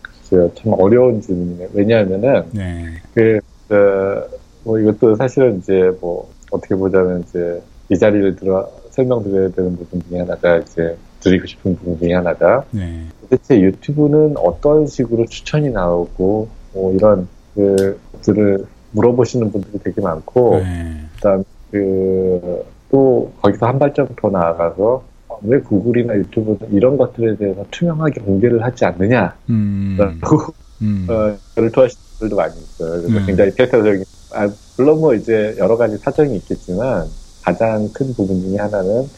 글쎄요 참 어려운 질문이네요. 왜냐하면은 네. 그, 그, 뭐 이것도 사실은 이제 뭐 어떻게 보자면 이제 이 자리를 들어 설명드려야 되는 부분 중에 하나가 이제 드리고 싶은 부분 중에 하나가 네. 도대체 유튜브는 어떤 식으로 추천이 나오고 뭐 이런 그들을 물어보시는 분들이 되게 많고 네. 그다음 그 또 거기서 한 발짝 더 나아가서 왜 구글이나 유튜브는 이런 것들에 대해서 투명하게 공개를 하지 않느냐 음. 음. 어, 저를 토하시는 분들도 많이 있어요. 그래서 음. 굉장히 폐쇄적인 아, 물론 뭐 이제 여러 가지 사정이 있겠지만 가장 큰 부분 중에 하나는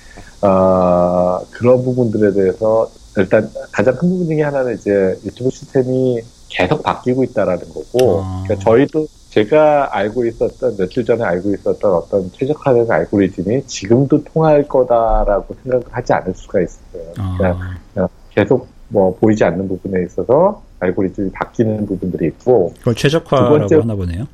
어, 그런 부분들에 대해서 일단 가장 큰 부분 중에 하나는 이제 유튜브 시스템이 계속 바뀌고 있다라는 거고, 아. 그러니까 저희도 제가 알고 있었던 며칠 전에 알고 있었던 어떤 최적화된 알고리즘이 지금도 통할 거다라고 생각을 하지 않을 수가 있어요. 그러니까 아. 계속 뭐 보이지 않는 부분에 있어서 알고리즘이 바뀌는 부분들이 있고. 그걸 최적화라고 번째, 하나 보네요.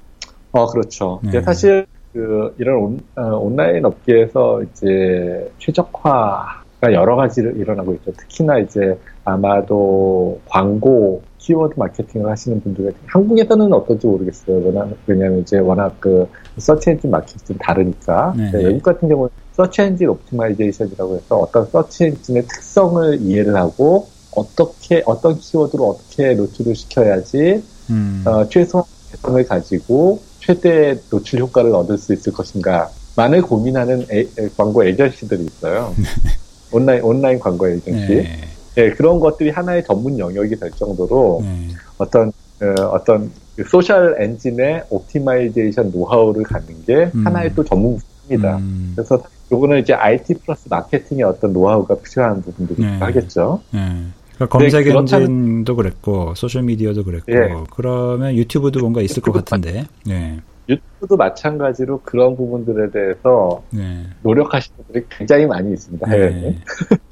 어 그렇죠. 네. 사실 그 이런 온, 어, 온라인 업계에서 이제 최적화가 여러 가지를 일어나고 있죠. 특히나 이제 아마도 광고 키워드 마케팅을 하시는 분들 한국에서는 어떨지 모르겠어요. 왜냐하면, 왜냐하면 이제 워낙 그 search engine 마케팅이 좀 다르니까 네. 외국 같은 경우는 search engine optimization이라고 해서 어떤 서치 엔진의 특성을 이해를 하고 어떻게 어떤 키워드로 어떻게 노출을 시켜야지 음. 어, 최소한 개성을 가지고 최대 노출 효과를 얻을 수 있을 것인가 만을 고민하는 에, 광고 에이전시들이 있어요. *laughs* 온라인 온라인 광고 에이전시. 네. 예, 그런 것들이 하나의 전문 영역이 될 정도로 네. 어떤 어, 어떤 그 search engine의 optimization 노하우를 갖는 게 음. 하나의 또 전문 분야입니다. 음. 그래서 요거는 이제 IT 플러스 마케팅의 어떤 노하우가 필요한 부분들이 네. 하겠죠. 네. 그러니까 검색 엔진도 그랬고 소셜 미디어도 그랬고 예. 그러면 유튜브도 뭔가 있을 것 같은데. 네. 유튜브도 마찬가지로 그런 부분들에 대해서 네. 노력하시는 분들이 굉장히 많이 있습니다. 해외에. 네.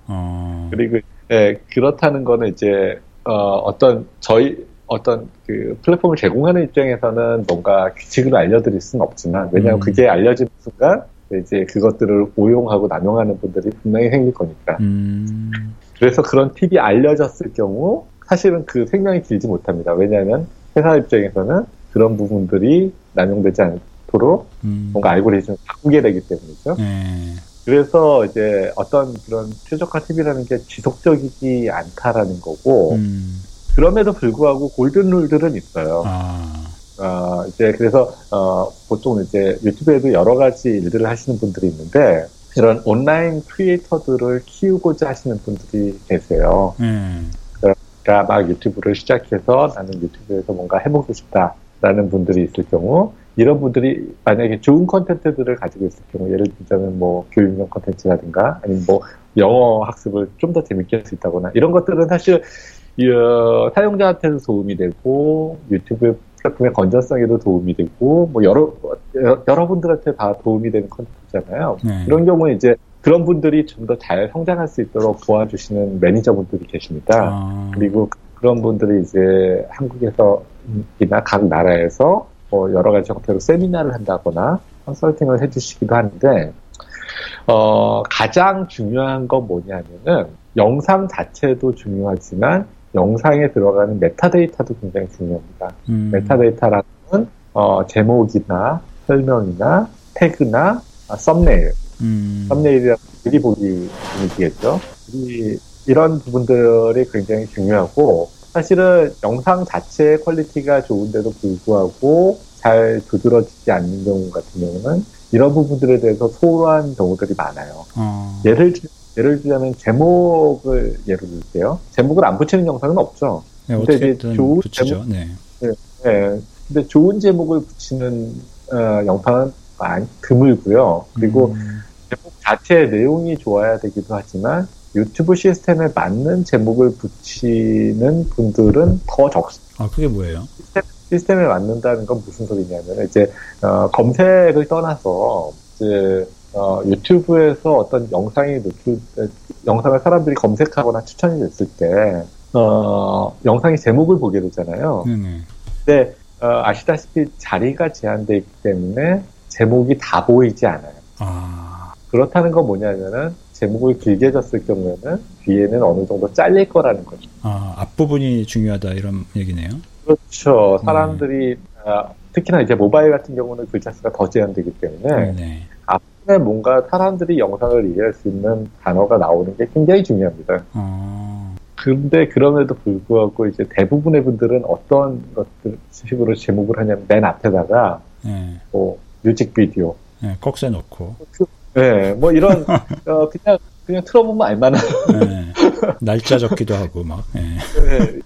어... *laughs* 그리고 예, 그렇다는 거는 이제 어, 떤 저희 어떤 그 플랫폼을 제공하는 입장에서는 뭔가 규칙을 알려드릴 수는 없지만 왜냐하면 음. 그게 알려진 순간 이제 그것들을 오용하고 남용하는 분들이 분명히 생길 거니까. 음. 그래서 그런 팁이 알려졌을 경우 사실은 그 생명이 길지 못합니다. 왜냐하면 회사 입장에서는 그런 부분들이 남용되지 않도록 음. 뭔가 알고리즘을 바꾸게 되기 때문이죠. 네. 그래서 이제 어떤 그런 최적화 팁이라는 게 지속적이지 않다라는 거고, 음. 그럼에도 불구하고 골든 룰들은 있어요. 아. 어, 이제 그래서 어, 보통 이제 유튜브에도 여러 가지 일들을 하시는 분들이 있는데 이런 온라인 크리에이터들을 키우고자 하시는 분들이 계세요. 음. 그러니까 막 유튜브를 시작해서 나는 유튜브에서 뭔가 해보고 싶다라는 분들이 있을 경우 이런 분들이 만약에 좋은 컨텐츠들을 가지고 있을 경우 예를 들자면 뭐 교육용 컨텐츠라든가 아니면 뭐 영어 학습을 좀 더 재밌게 할 수 있다거나 이런 것들은 사실 어, 사용자한테도 도움이 되고 유튜브 플랫폼의 건전성에도 도움이 되고 뭐 여러 여러분들한테 다 도움이 되는 컨텐츠잖아요. 네. 이런 경우에 이제 그런 분들이 좀 더 잘 성장할 수 있도록 도와주시는 매니저분들이 계십니다. 아. 그리고 그런 분들이 이제 한국에서이나 각 나라에서 뭐 여러 가지 형태로 세미나를 한다거나 컨설팅을 해주시기도 하는데 어, 가장 중요한 건 뭐냐면은 영상 자체도 중요하지만 영상에 들어가는 메타데이터도 굉장히 중요합니다. 음. 메타데이터라는 건 어, 제목이나 설명이나 태그나 아, 썸네일, 음. 썸네일이라 미리 보기 부분이겠죠. 이, 이런 부분들이 굉장히 중요하고 사실은 영상 자체의 quality가 좋은데도 불구하고 잘 두드러지지 않는 경우 같은 경우는 이런 부분들에 대해서 소홀한 경우들이 많아요. 어. 예를 들 예를 들자면 제목을 예를 들게요. 제목을 안 붙이는 영상은 없죠. 네, 근데 이제 좋은 붙이죠. 제목, 네. 네. 네. 근데 좋은 제목을 붙이는 어, 영상은 많이 드물고요. 그리고 음. 제목 자체의 내용이 좋아야 되기도 하지만 유튜브 시스템에 맞는 제목을 붙이는 분들은 더 적습니다. 아, 그게 뭐예요? 시스템, 시스템 에 맞는다는 건 무슨 소리냐면 이제 어, 검색을 떠나서 이제 어, 유튜브에서 어떤 영상이 노출, 영상을 사람들이 검색하거나 추천이 됐을 때, 어, 영상의 제목을 보게 되잖아요. 네네. 근데, 어, 아시다시피 자리가 제한되어 있기 때문에 제목이 다 보이지 않아요. 아. 그렇다는 건 뭐냐면은, 제목을 길게 줬을 경우에는 뒤에는 어느 정도 잘릴 거라는 거죠. 아, 앞부분이 중요하다, 이런 얘기네요. 그렇죠. 사람들이, 음. 아, 특히나 이제 모바일 같은 경우는 글자 수가 더 제한되기 때문에, 네. 뭔가 사람들이 영상을 이해할 수 있는 단어가 나오는 게 굉장히 중요합니다. 어... 근데 그럼에도 불구하고 이제 대부분의 분들은 어떤 것들 식으로 제목을 하냐면 맨 앞에다가 네. 뭐 뮤직비디오, 네, 꺽쇠 넣고, 네, 뭐 이런 *laughs* 어, 그냥 그냥 틀어보면 알만한 네. 날짜 적기도 하고 막 네. 네,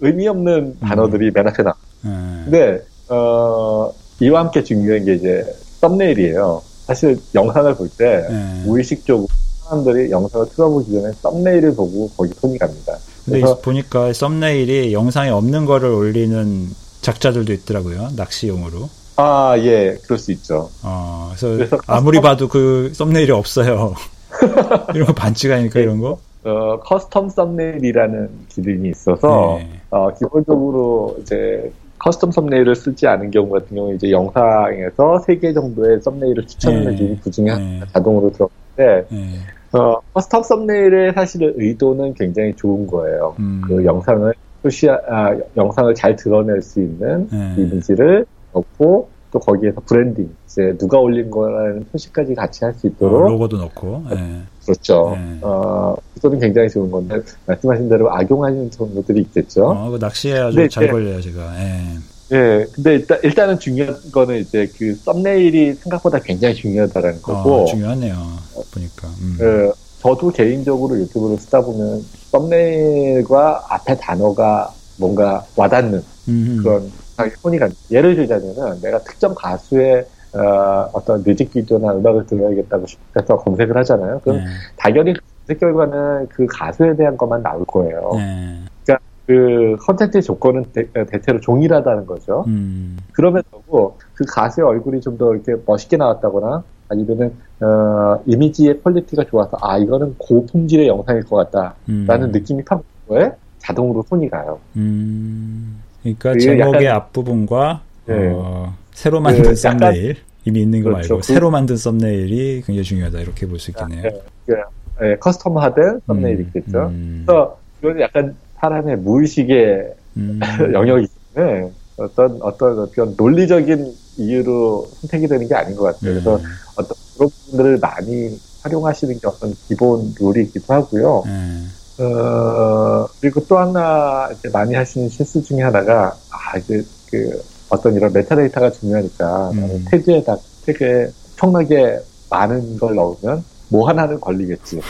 의미 없는 단어들이 음. 맨 앞에 나. 네. 근데 어, 이와 함께 중요한 게 이제 썸네일이에요. 사실 영상을 볼때 네. 무의식적으로 사람들이 영상을 틀어보기 전에 썸네일을 보고 거기 손이 갑니다. 근데 보니까 썸네일이 영상에 없는 거를 올리는 작자들도 있더라고요. 낚시용으로. 아, 예, 그럴 수 있죠. 어, 그래서, 그래서 아무리 봐도 그 썸네일이 없어요. *laughs* 이런 거 반칙 아니까 이런 거? 어, custom 썸네일이라는 기능이 있어서, 네. 어, 기본적으로 이제 custom 썸네일을 쓰지 않은 경우 같은 경우 이제 영상에서 3개 정도의 썸네일을 추천해 주는 네. 그 중에 네. 자동으로 들어가는데 네. 어, custom 썸네일의 사실은 의도는 굉장히 좋은 거예요. 음. 그 영상을 표시 아, 영상을 잘 드러낼 수 있는 네. 이미지를 넣고 또 거기에서 브랜딩 이제 누가 올린 거라는 표시까지 같이 할 수 있도록 어, 로고도 넣고 네. 그렇죠. 네. 어, 그거는 굉장히 좋은 건데 말씀하신 대로 악용하는 정도들이 있겠죠. 어, 그 낚시에 아주 잘 걸려요, 제가. 예. 예, 근데 일단, 일단은 중요한 거는 이제 그 썸네일이 생각보다 굉장히 중요하다는 거고. 어, 중요하네요. 보니까. 음. 그, 저도 개인적으로 유튜브를 쓰다 보면 썸네일과 앞에 단어가 뭔가 와닿는 음 그런 손이 가 예를 들자면은 내가 특정 가수의 어, 어떤 뮤직비디오나 음악을 들어야겠다고 싶어서 검색을 하잖아요. 그럼 네. 당연히 검색 결과는 그 가수에 대한 것만 나올 거예요. 네. 그러니까 그 컨텐츠의 조건은 대, 체로 동일하다는 거죠. 음. 그럼에도 그 가수의 얼굴이 좀 더 이렇게 멋있게 나왔다거나 아니면은 어, 이미지의 quality가 좋아서 아 이거는 고품질의 영상일 것 같다라는 음. 느낌이 팍 거에 자동으로 손이 가요. 음. 그러니까 제목의 약간, 앞부분과 네. 어, 새로 만든 그 썸네일 이미 있는 거 그렇죠. 말고 그, 새로 만든 썸네일이 굉장히 중요하다 이렇게 볼 수 있겠네요. 네, 네, 네, custom화된 썸네일이겠죠. 음, 음. 그래서 이건 약간 사람의 무의식의 음. *laughs* 영역이 때문에 어떤 어떤 그런 논리적인 이유로 선택이 되는 게 아닌 것 같아요. 그래서 음. 어떤 그런 부분들을 많이 활용하시는 게 어떤 기본 룰이 기도 하고요. 음. 어, 그리고 또 하나 이제 많이 하시는 실수 중에 하나가 아 이제 그 어떤 이런 메타데이터가 중요하니까 음. 태그에다 태그에 엄청나게 많은 걸 넣으면 뭐 하나는 걸리겠지.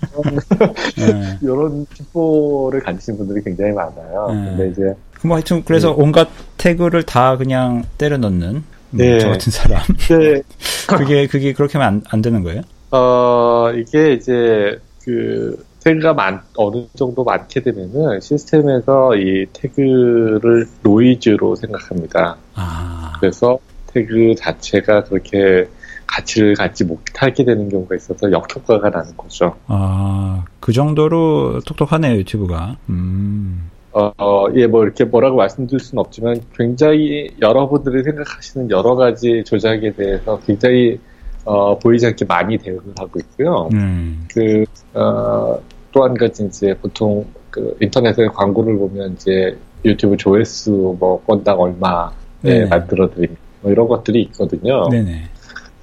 *laughs* 네. 이런 tip보를 가지신 분들이 굉장히 많아요. 네. 근데 이제 뭐 하여튼 그래서 네. 온갖 태그를 다 그냥 때려 넣는 뭐 네. 저 같은 사람. *laughs* 네. 그게 그게 그렇게 하면 안, 안 되는 거예요? 어 이게 이제 그 태그가 많, 어느 정도 많게 되면은 시스템에서 이 태그를 노이즈로 생각합니다. 아. 그래서 태그 자체가 그렇게 가치를 갖지 못하게 되는 경우가 있어서 역효과가 나는 거죠. 아, 그 정도로 똑똑하네요, 유튜브가. 음. 어, 어, 예, 뭐 이렇게 뭐라고 말씀드릴 수는 없지만 굉장히 여러분들이 생각하시는 여러 가지 조작에 대해서 굉장히 어, 보이지 않게 많이 대응을 하고 있고요. 음. 그, 어, 또한 가지 이제 보통 그 인터넷에 광고를 보면 이제 유튜브 조회수 뭐 건당 얼마에 네. 만들어 드립니다. 뭐 이런 것들이 있거든요. 네네.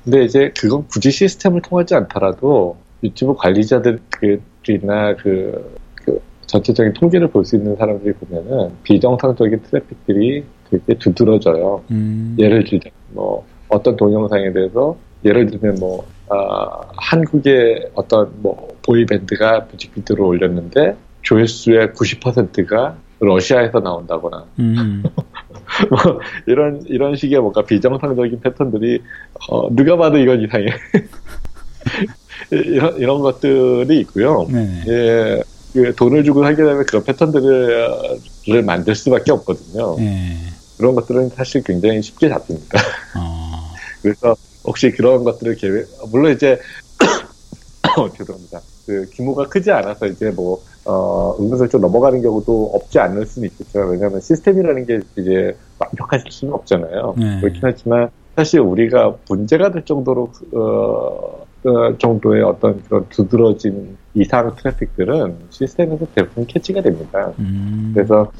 근데 이제 그건 굳이 시스템을 통하지 않더라도 유튜브 관리자들이나 그, 그 전체적인 통계를 볼 수 있는 사람들이 보면은 비정상적인 트래픽들이 되게 두드러져요. 음. 예를 들면 뭐 어떤 동영상에 대해서 예를 들면 뭐 어, 한국의 어떤 뭐 보이밴드가 뮤직비디오를 올렸는데 조회수의 90%가 러시아에서 나온다거나 음. *laughs* 뭐 이런 이런 식의 뭔가 비정상적인 패턴들이 어, 누가 봐도 이건 이상해 *laughs* 이런 이런 것들이 있고요. 네. 예, 그 돈을 주고 하게 되면 그런 패턴들을 만들 수밖에 없거든요. 네. 그런 것들은 사실 굉장히 쉽게 잡힙니다. 어. *laughs* 그래서 혹시 그런 것들을 계획 물론 이제 *coughs* 죄송합니다. 그 규모가 크지 않아서 이제 뭐 어, 은근슬쩍 넘어가는 경우도 없지 않을 수는 있겠죠. 왜냐하면 시스템이라는 게 이제 완벽하실 수는 없잖아요. 네. 그렇긴 하지만 사실 우리가 문제가 될 정도로 어, 그 정도의 어떤 그런 두드러진 이상 트래픽들은 시스템에서 대부분 캐치가 됩니다. 음. 그래서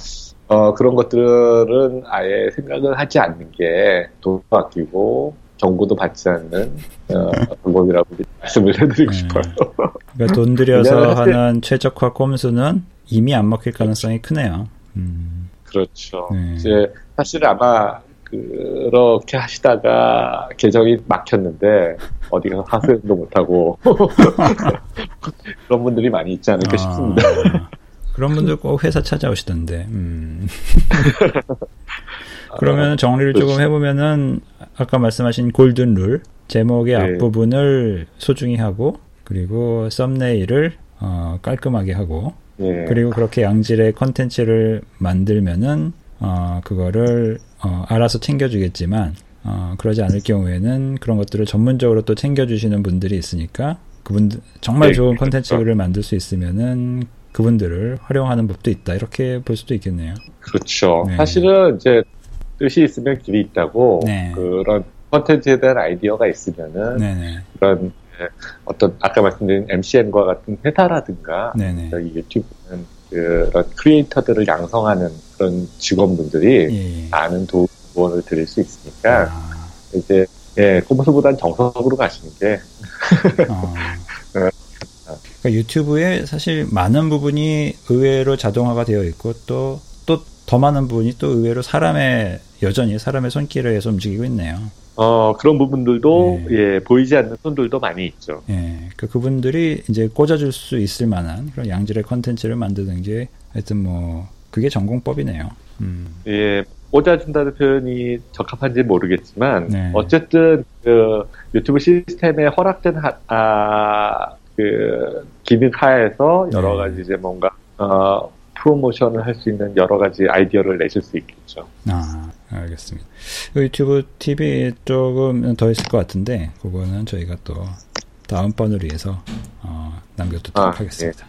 어, 그런 것들은 아예 생각을 하지 않는 게 돈도 아끼고 정보도 받지 않는 어, 방법이라고 말씀을 해드리고 네. 싶어요. 그러니까 돈 들여서 하는 최적화 꼼수는 이미 안 먹힐 가능성이 크네요. 음. 그렇죠. 네. 이제 사실 아마 그렇게 하시다가 계정이 막혔는데 어디 가서 하소연도 못하고 *laughs* 그런 분들이 많이 있지 않을까 아, 싶습니다. 그런 분들 꼭 회사 찾아오시던데. 음. *laughs* 그러면 정리를 조금 그렇죠. 해보면은 아까 말씀하신 골든 룰 제목의 네. 앞부분을 소중히 하고 그리고 썸네일을 어, 깔끔하게 하고 네. 그리고 그렇게 양질의 컨텐츠를 만들면은 어, 그거를 어, 알아서 챙겨주겠지만 어, 그러지 않을 경우에는 그런 것들을 전문적으로 또 챙겨주시는 분들이 있으니까 그분들 정말 네, 좋은 그렇죠. 컨텐츠를 만들 수 있으면은 그분들을 활용하는 법도 있다 이렇게 볼 수도 있겠네요. 그렇죠. 네. 사실은 이제 뜻이 있으면 길이 있다고 네. 그런 컨텐츠에 대한 아이디어가 있으면은 네네. 그런 어떤 아까 말씀드린 MCN과 같은 회사라든가 여기 유튜브는 그런 크리에이터들을 양성하는 그런 직원분들이 예, 예. 많은 도움을 드릴 수 있으니까 아. 이제 예, 꼼수보단 정석으로 가시는 게 *laughs* 어. 그러니까 유튜브에 사실 많은 부분이 의외로 자동화가 되어 있고 또또 더 많은 부분이 또 의외로 사람의 여전히 사람의 손길을 해서 움직이고 있네요. 어, 그런 부분들도, 예. 예, 보이지 않는 손들도 많이 있죠. 예. 그, 그분들이 이제 꽂아줄 수 있을 만한 그런 양질의 컨텐츠를 만드는 게 하여튼 뭐, 그게 전공법이네요. 음. 예, 꽂아준다는 표현이 적합한지 모르겠지만, 네. 어쨌든, 그, 유튜브 시스템에 허락된, 하, 아, 그, 기능 하에서 여러 네. 가지 이제 뭔가, 어, 프로모션을 할 수 있는 여러 가지 아이디어를 내실 수 있겠죠. 아, 알겠습니다. 유튜브 TV 조금 더 있을 것 같은데, 그거는 저희가 또 다음번을 위해서 어, 남겨두도록 아, 하겠습니다.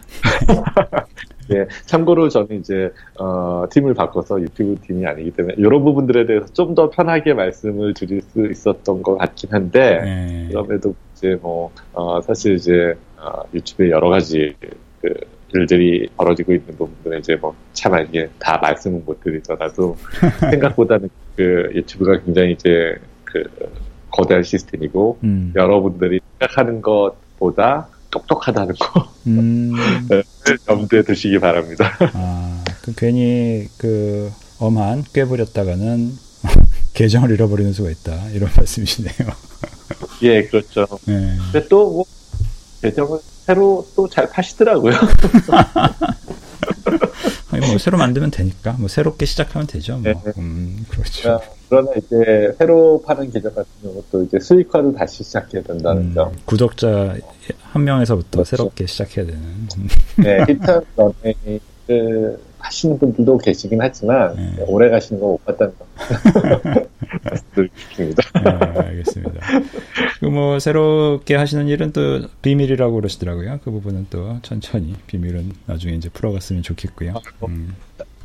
예. *laughs* 예. 참고로 저는 이제 어, 팀을 바꿔서 유튜브 팀이 아니기 때문에 이런 부분들에 대해서 좀 더 편하게 말씀을 드릴 수 있었던 것 같긴 한데 예. 그럼에도 이제 뭐 어, 사실 이제 어, 유튜브에 여러 가지 그 일들이 벌어지고 있는 부분들은 이제 뭐 차마 이게 다 말씀은 못 드리더라도 *laughs* 생각보다는 그 유튜브가 굉장히 이제 그 거대한 시스템이고 음. 여러분들이 생각하는 것보다 똑똑하다는 거 음. *laughs* 네, 염두에 두시기 바랍니다. 아, 그 괜히 그 엄한 꿰부렸다가는 *laughs* 계정을 잃어버리는 수가 있다 이런 말씀이시네요. 예, 그렇죠. 네. 근데 또뭐 계정을 새로 또 잘 파시더라고요. *laughs* 뭐 새로 만들면 되니까 뭐 새롭게 시작하면 되죠. 뭐. 네. 음, 그렇죠. 그러나 이제 새로 파는 계정 같은 경우도 이제 수익화도 다시 시작해야 된다는 음, 점. 구독자 한 명에서부터 그렇죠. 새롭게 시작해야 되는. 네, 히트 러닝을 하시는 분들도 계시긴 하지만 네. 오래 가시는 거못 봤다는 거 *laughs* 말씀드리고 싶습니다. 네, 알겠습니다. 그 뭐 새롭게 하시는 일은 또 비밀이라고 그러시더라고요. 그 부분은 또 천천히 비밀은 나중에 이제 풀어갔으면 좋겠고요. 음.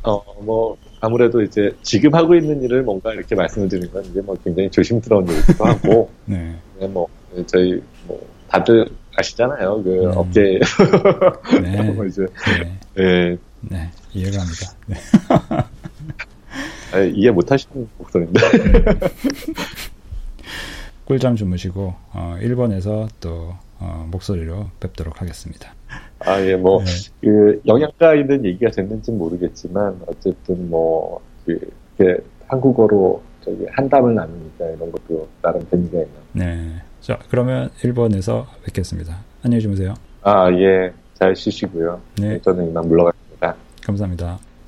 어 뭐 아무래도 이제 지금 하고 있는 일을 뭔가 이렇게 말씀을 드리는 건 이제 뭐 굉장히 조심스러운 일이기도 하고 *laughs* 네. 뭐 저희 뭐 다들 아시잖아요. 그 음. 업계 네. *laughs* 뭐 이제 네. 네. 네. 이해가 합니다. *laughs* 이해 못 하시는 목소리인데. *laughs* 꿀잠 주무시고 어, 일본에서 또 어, 목소리로 뵙도록 하겠습니다. 아, 예, 뭐, 네. 그, 영양가 있는 얘기가 됐는지 모르겠지만, 어쨌든 뭐, 그, 이렇게 한국어로 저기 한담을 나누니까 이런 것도 나름 재미가 있는. 네. 자, 그러면 일본에서 뵙겠습니다. 안녕히 주무세요. 아, 예. 잘 쉬시고요. 네. 저는 이만 물러가겠습니다. 감사합니다.